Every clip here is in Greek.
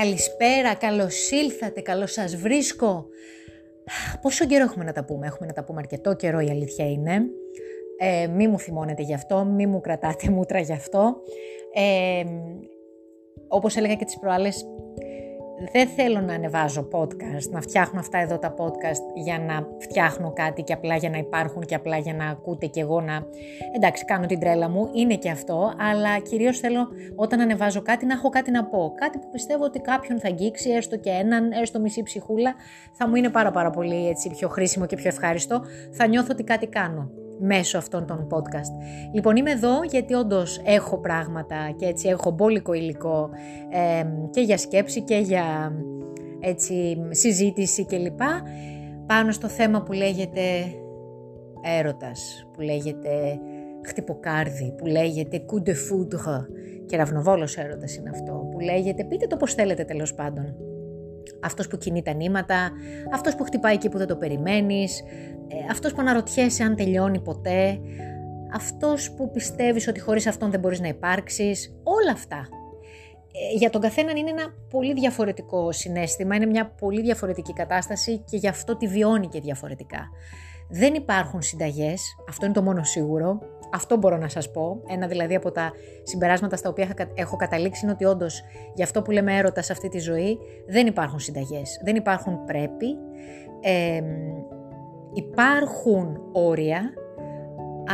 Καλησπέρα, καλώς ήλθατε, καλώς σας βρίσκω. Πόσο καιρό έχουμε να τα πούμε, έχουμε να τα πούμε αρκετό καιρό η αλήθεια είναι. Ε, μη μου θυμώνετε γι' αυτό, μη μου κρατάτε μούτρα γι' αυτό. Ε, όπως έλεγα και τις προάλλες, δεν θέλω να ανεβάζω podcast, να φτιάχνω αυτά εδώ τα podcast για να φτιάχνω κάτι και απλά για να υπάρχουν και απλά για να ακούτε και εγώ να... Εντάξει, κάνω την τρέλα μου, είναι και αυτό, αλλά κυρίως θέλω όταν ανεβάζω κάτι να έχω κάτι να πω. Κάτι που πιστεύω ότι κάποιον θα αγγίξει, έστω και έναν, έστω μισή ψυχούλα, θα μου είναι πάρα πάρα πολύ έτσι, πιο χρήσιμο και πιο ευχάριστο. Θα νιώθω ότι κάτι κάνω μέσω αυτών των podcast. Λοιπόν, είμαι εδώ γιατί όντως έχω πράγματα και έτσι έχω μπόλικο υλικό και για σκέψη και για έτσι, συζήτηση κλπ. Πάνω στο θέμα που λέγεται έρωτας, που λέγεται χτυποκάρδι, που λέγεται coup de foudre και ραυνοβόλος έρωτας είναι αυτό, που λέγεται πείτε το πώς θέλετε τέλος πάντων. Αυτός που κινεί τα νήματα, αυτός που χτυπάει εκεί που δεν το περιμένεις, ε, αυτός που αναρωτιέσαι αν τελειώνει ποτέ, αυτός που πιστεύεις ότι χωρίς αυτόν δεν μπορείς να υπάρξεις, όλα αυτά. Ε, για τον καθέναν είναι ένα πολύ διαφορετικό συνέστημα, είναι μια πολύ διαφορετική κατάσταση και γι' αυτό τη βιώνει και διαφορετικά. Δεν υπάρχουν συνταγές, αυτό είναι το μόνο σίγουρο, αυτό μπορώ να σας πω. Ένα δηλαδή από τα συμπεράσματα στα οποία έχω καταλήξει είναι ότι όντως για αυτό που λέμε έρωτα σε αυτή τη ζωή δεν υπάρχουν συνταγές, δεν υπάρχουν πρέπει. Ε, υπάρχουν όρια,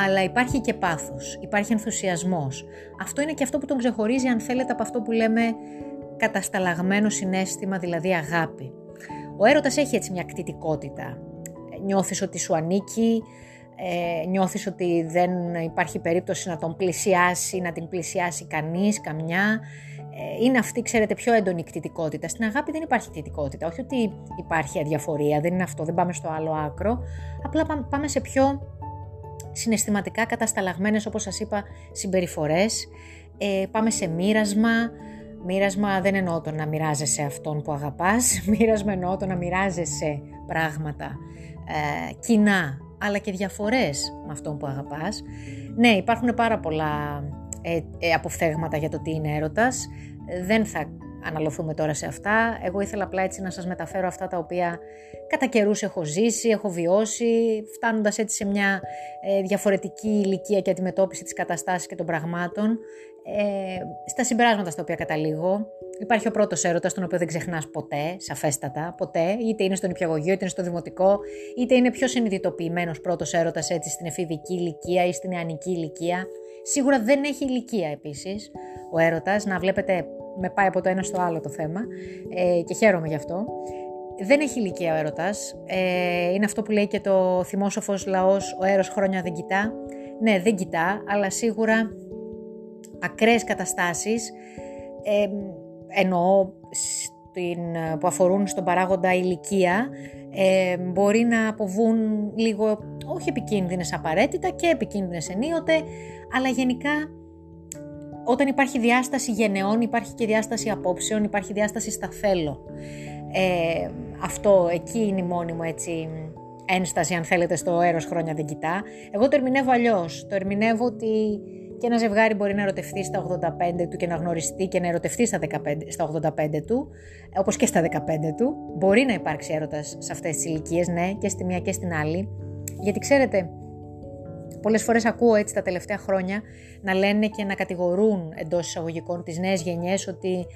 αλλά υπάρχει και πάθος, υπάρχει ενθουσιασμός. Αυτό είναι και αυτό που τον ξεχωρίζει αν θέλετε από αυτό που λέμε κατασταλαγμένο συνέστημα, δηλαδή αγάπη. Ο έρωτας έχει έτσι μια κτητικότητα. Νιώθεις ότι σου ανήκει, ε, νιώθεις ότι δεν υπάρχει περίπτωση να τον πλησιάσει, να την πλησιάσει κανείς, καμιά. Ε, είναι αυτή, ξέρετε, πιο έντονη κτητικότητα. Στην αγάπη δεν υπάρχει κτητικότητα. Όχι ότι υπάρχει αδιαφορία, δεν είναι αυτό, δεν πάμε στο άλλο άκρο. Απλά πάμε σε πιο συναισθηματικά κατασταλαγμένες, όπως σας είπα, συμπεριφορές. Ε, πάμε σε μοίρασμα. Μοίρασμα δεν εννοώ το να μοιράζεσαι αυτόν που αγαπάς. Μοίρασμα εννοώ το να μοιράζεσαι πράγματα ε, κοινά, αλλά και διαφορές με αυτόν που αγαπάς. Ναι, υπάρχουν πάρα πολλά ε, ε, αποφθέγματα για το τι είναι έρωτας. Δεν θα αναλωθούμε τώρα σε αυτά. Εγώ ήθελα απλά έτσι να σας μεταφέρω αυτά τα οποία κατά καιρούς έχω ζήσει, έχω βιώσει, φτάνοντας έτσι σε μια ε, διαφορετική ηλικία και αντιμετώπιση της καταστάσης και των πραγμάτων. Ε, στα συμπεράσματα στα οποία καταλήγω, υπάρχει ο πρώτος έρωτας, τον οποίο δεν ξεχνάς ποτέ, σαφέστατα, ποτέ, είτε είναι στον υπηαγωγείο, είτε είναι στο δημοτικό, είτε είναι πιο συνειδητοποιημένος πρώτος έρωτας έτσι στην εφηβική ηλικία ή στην νεανική ηλικία. Σίγουρα δεν έχει ηλικία επίσης ο έρωτας, να βλέπετε με πάει από το ένα στο άλλο το θέμα ε, και χαίρομαι γι' αυτό. Δεν έχει ηλικία ο έρωτας, ε, είναι αυτό που λέει και το θυμόσοφος λαός, ο έρος χρόνια δεν κοιτά. Ναι, δεν κοιτά, αλλά σίγουρα ακραίες καταστάσεις, ε, εννοώ στην, που αφορούν στον παράγοντα ηλικία, ε, μπορεί να αποβούν λίγο, όχι επικίνδυνες απαραίτητα και επικίνδυνες ενίοτε, αλλά γενικά όταν υπάρχει διάσταση γενεών, υπάρχει και διάσταση απόψεων, υπάρχει διάσταση στα θέλω. Ε, αυτό εκεί είναι η μόνη μου έτσι ένσταση, αν θέλετε, στο έρος χρόνια δεν κοιτά. Εγώ το ερμηνεύω αλλιώς. Το ερμηνεύω ότι και ένα ζευγάρι μπορεί να ερωτευτεί στα 85 του και να γνωριστεί και να ερωτευτεί στα, 15, στα 85 του, όπως και στα 15 του. Μπορεί να υπάρξει έρωτας σε αυτές τις ηλικίες, ναι, και στη μία και στην άλλη. Γιατί ξέρετε, Πολλές φορές ακούω έτσι τα τελευταία χρόνια να λένε και να κατηγορούν εντός εισαγωγικών τις νέες γενιές ότι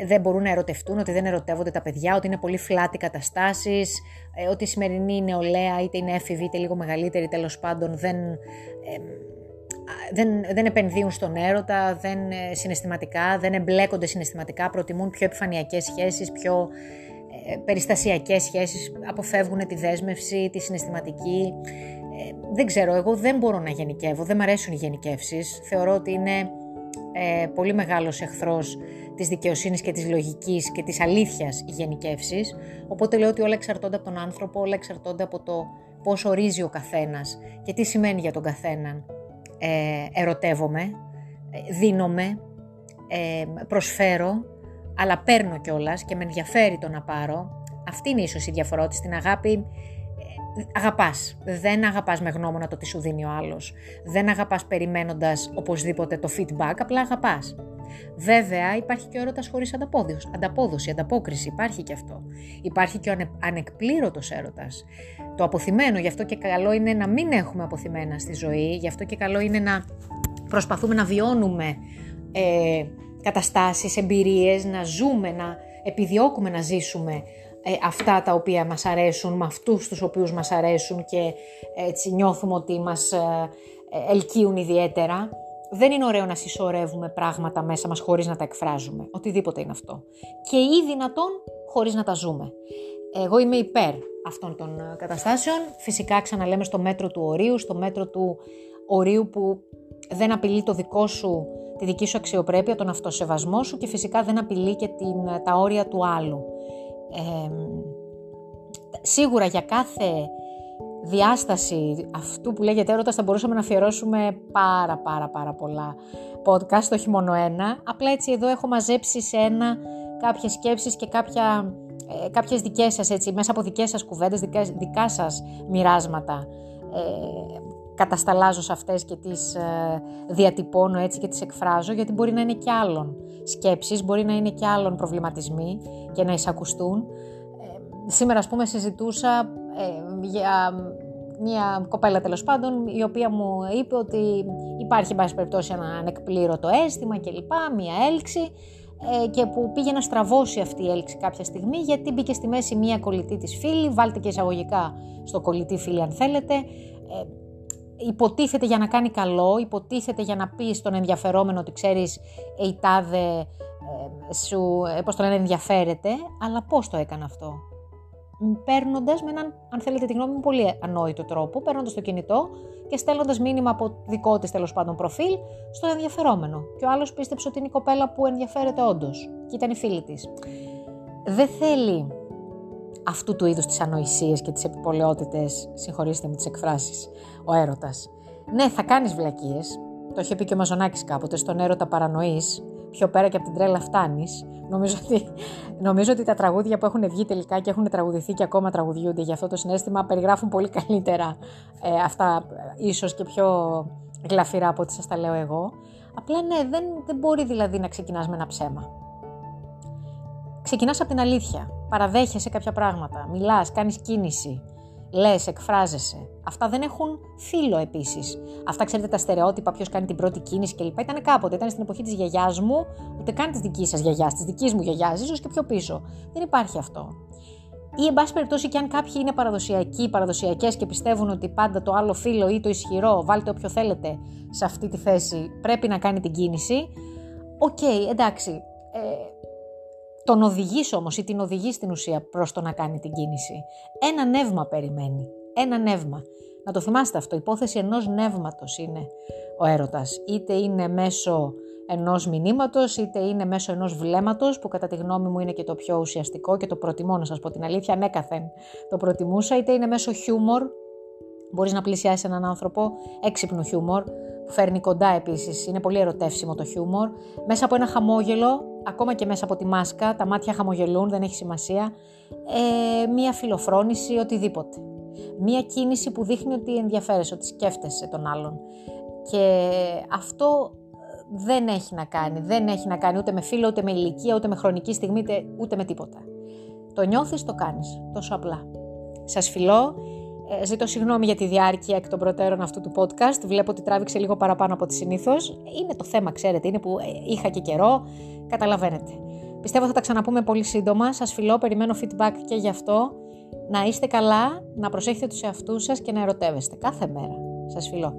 ε, δεν μπορούν να ερωτευτούν, ότι δεν ερωτεύονται τα παιδιά, ότι είναι πολύ φλάτη καταστάσεις, ε, ότι η σημερινή νεολαία είτε είναι έφηβη είτε λίγο μεγαλύτερη τέλος πάντων δεν, δεν, δεν επενδύουν στον έρωτα, δεν ε, συναισθηματικά, δεν εμπλέκονται συναισθηματικά, προτιμούν πιο επιφανειακές σχέσεις, πιο περιστασιακές σχέσεις, αποφεύγουν τη δέσμευση, τη συναισθηματική ε, δεν ξέρω, εγώ δεν μπορώ να γενικεύω, δεν μου αρέσουν οι γενικεύσεις. Θεωρώ ότι είναι ε, πολύ μεγάλος εχθρός της δικαιοσύνης και της λογικής και της αλήθειας οι γενικεύσεις. Οπότε λέω ότι όλα εξαρτώνται από τον άνθρωπο, όλα εξαρτώνται από το πώς ορίζει ο καθένας και τι σημαίνει για τον καθέναν. Ε, ερωτεύομαι, ε, δίνομαι, ε, προσφέρω, αλλά παίρνω κιόλας και με ενδιαφέρει το να πάρω. Αυτή είναι ίσως η διαφορά ότι στην αγάπη αγαπάς. Δεν αγαπάς με γνώμονα το τι σου δίνει ο άλλος. Δεν αγαπάς περιμένοντας οπωσδήποτε το feedback, απλά αγαπάς. Βέβαια υπάρχει και ο έρωτας χωρίς ανταπόδοση, ανταπόδοση, ανταπόκριση, υπάρχει και αυτό. Υπάρχει και ο ανεκπλήρωτος έρωτας. Το αποθυμένο, γι' αυτό και καλό είναι να μην έχουμε αποθυμένα στη ζωή, γι' αυτό και καλό είναι να προσπαθούμε να βιώνουμε ε, καταστάσεις, εμπειρίες, να ζούμε, να επιδιώκουμε να ζήσουμε ε, αυτά τα οποία μας αρέσουν, με αυτούς τους οποίους μας αρέσουν και έτσι νιώθουμε ότι μας ε, ε, ελκύουν ιδιαίτερα. Δεν είναι ωραίο να συσσωρεύουμε πράγματα μέσα μας χωρίς να τα εκφράζουμε. Οτιδήποτε είναι αυτό. Και ή δυνατόν χωρίς να τα ζούμε. Εγώ είμαι υπέρ αυτών των καταστάσεων. Φυσικά ξαναλέμε στο μέτρο του ορίου, στο μέτρο του ορίου που δεν απειλεί το δικό σου, τη δική σου αξιοπρέπεια, τον αυτοσεβασμό σου και φυσικά δεν απειλεί και την, τα όρια του άλλου. σίγουρα για κάθε διάσταση αυτού που λέγεται έρωτας θα μπορούσαμε να αφιερώσουμε πάρα πάρα πάρα πολλά podcast, όχι μόνο ένα. Απλά έτσι εδώ έχω μαζέψει σε ένα κάποιες σκέψεις και κάποια, ε, κάποιες δικές σας έτσι, μέσα από δικές σας κουβέντες, δικά, δικά σας μοιράσματα. Ε, κατασταλάζω σε αυτές και τις ε, διατυπώνω έτσι και τις εκφράζω γιατί μπορεί να είναι και άλλων σκέψεις, μπορεί να είναι και άλλων προβληματισμοί και να εισακουστούν. Ε, σήμερα ας πούμε συζητούσα ε, για μια κοπέλα τέλος πάντων η οποία μου είπε ότι υπάρχει εν πάση περιπτώσει ένα ανεκπλήρωτο αίσθημα κλπ, μια έλξη και που πήγε να στραβώσει αυτή η έλξη κάποια στιγμή γιατί μπήκε στη μέση μια κολλητή της φίλη, βάλτε και εισαγωγικά στο κολλητή φίλη αν θέλετε, υποτίθεται για να κάνει καλό, υποτίθεται για να πει στον ενδιαφερόμενο ότι ξέρεις η τάδε ε, σου, ε, πώς το λένε, ενδιαφέρεται, αλλά πώς το έκανε αυτό. Παίρνοντας με έναν, αν θέλετε τη γνώμη μου, πολύ ανόητο τρόπο, παίρνοντας το κινητό και στέλνοντας μήνυμα από δικό της τέλος πάντων προφίλ στον ενδιαφερόμενο. Και ο άλλος πίστεψε ότι είναι η κοπέλα που ενδιαφέρεται όντως. Και ήταν η φίλη της. Δεν θέλει αυτού του είδους τις ανοησίες και τις επιπολαιότητες, συγχωρήστε μου τις εκφράσεις, ο έρωτας. Ναι, θα κάνεις βλακίες, το είχε πει και ο Μαζονάκης κάποτε, στον έρωτα παρανοείς, πιο πέρα και από την τρέλα φτάνεις. Νομίζω ότι, νομίζω ότι τα τραγούδια που έχουν βγει τελικά και έχουν τραγουδηθεί και ακόμα τραγουδιούνται για αυτό το συνέστημα περιγράφουν πολύ καλύτερα ε, αυτά, ίσως και πιο γλαφυρά από ό,τι σας τα λέω εγώ. Απλά ναι, δεν, δεν μπορεί δηλαδή να ξεκινάς με ένα ψέμα. Ξεκινάς από την αλήθεια. Παραδέχεσαι κάποια πράγματα. Μιλάς, κάνεις κίνηση. Λες, εκφράζεσαι. Αυτά δεν έχουν φύλο επίσης. Αυτά ξέρετε τα στερεότυπα, ποιος κάνει την πρώτη κίνηση κλπ. Ήταν κάποτε, ήταν στην εποχή της γιαγιάς μου, ούτε καν της δικής σας γιαγιάς, της δικής μου γιαγιάς, ίσως και πιο πίσω. Δεν υπάρχει αυτό. Ή, εν πάση περιπτώσει, και αν κάποιοι είναι παραδοσιακοί, παραδοσιακές και πιστεύουν ότι πάντα το άλλο φύλο ή το ισχυρό, βάλτε όποιο θέλετε σε αυτή τη θέση, πρέπει να κάνει την κίνηση. Ok, okay, εντάξει. Ε, τον οδηγείς όμως ή την οδηγείς στην ουσία προς το να κάνει την κίνηση. Ένα νεύμα περιμένει. Ένα νεύμα. Να το θυμάστε αυτό. Η υπόθεση ενός νεύματος είναι ο έρωτας. Είτε είναι μέσω ενός μηνύματος, είτε είναι μέσω ενός βλέμματος, που κατά τη γνώμη μου είναι και το πιο ουσιαστικό και το προτιμώ να σας πω την αλήθεια. Ανέκαθεν το προτιμούσα, είτε είναι μέσω χιούμορ. Μπορείς να πλησιάσεις έναν άνθρωπο, έξυπνο χιούμορ, που φέρνει κοντά επίσης. Είναι πολύ ερωτεύσιμο το χιούμορ. Μέσα από ένα χαμόγελο, ακόμα και μέσα από τη μάσκα, τα μάτια χαμογελούν, δεν έχει σημασία. Ε, μία φιλοφρόνηση, οτιδήποτε. Μία κίνηση που δείχνει ότι ενδιαφέρεσαι, ότι σκέφτεσαι τον άλλον. Και αυτό ε, δεν έχει να κάνει. Δεν έχει να κάνει ούτε με φίλο, ούτε με ηλικία, ούτε με χρονική στιγμή, ούτε με τίποτα. Το νιώθεις, το κάνεις. Τόσο απλά. Σας φιλώ. Ε, ζητώ συγγνώμη για τη διάρκεια εκ των προτέρων αυτού του podcast. Βλέπω ότι τράβηξε λίγο παραπάνω από τη συνήθως. Είναι το θέμα, ξέρετε, είναι που ε, είχα και καιρό. Καταλαβαίνετε. Πιστεύω θα τα ξαναπούμε πολύ σύντομα. Σας φιλώ, περιμένω feedback και γι' αυτό. Να είστε καλά, να προσέχετε τους εαυτούς σας και να ερωτεύεστε κάθε μέρα. Σας φιλώ.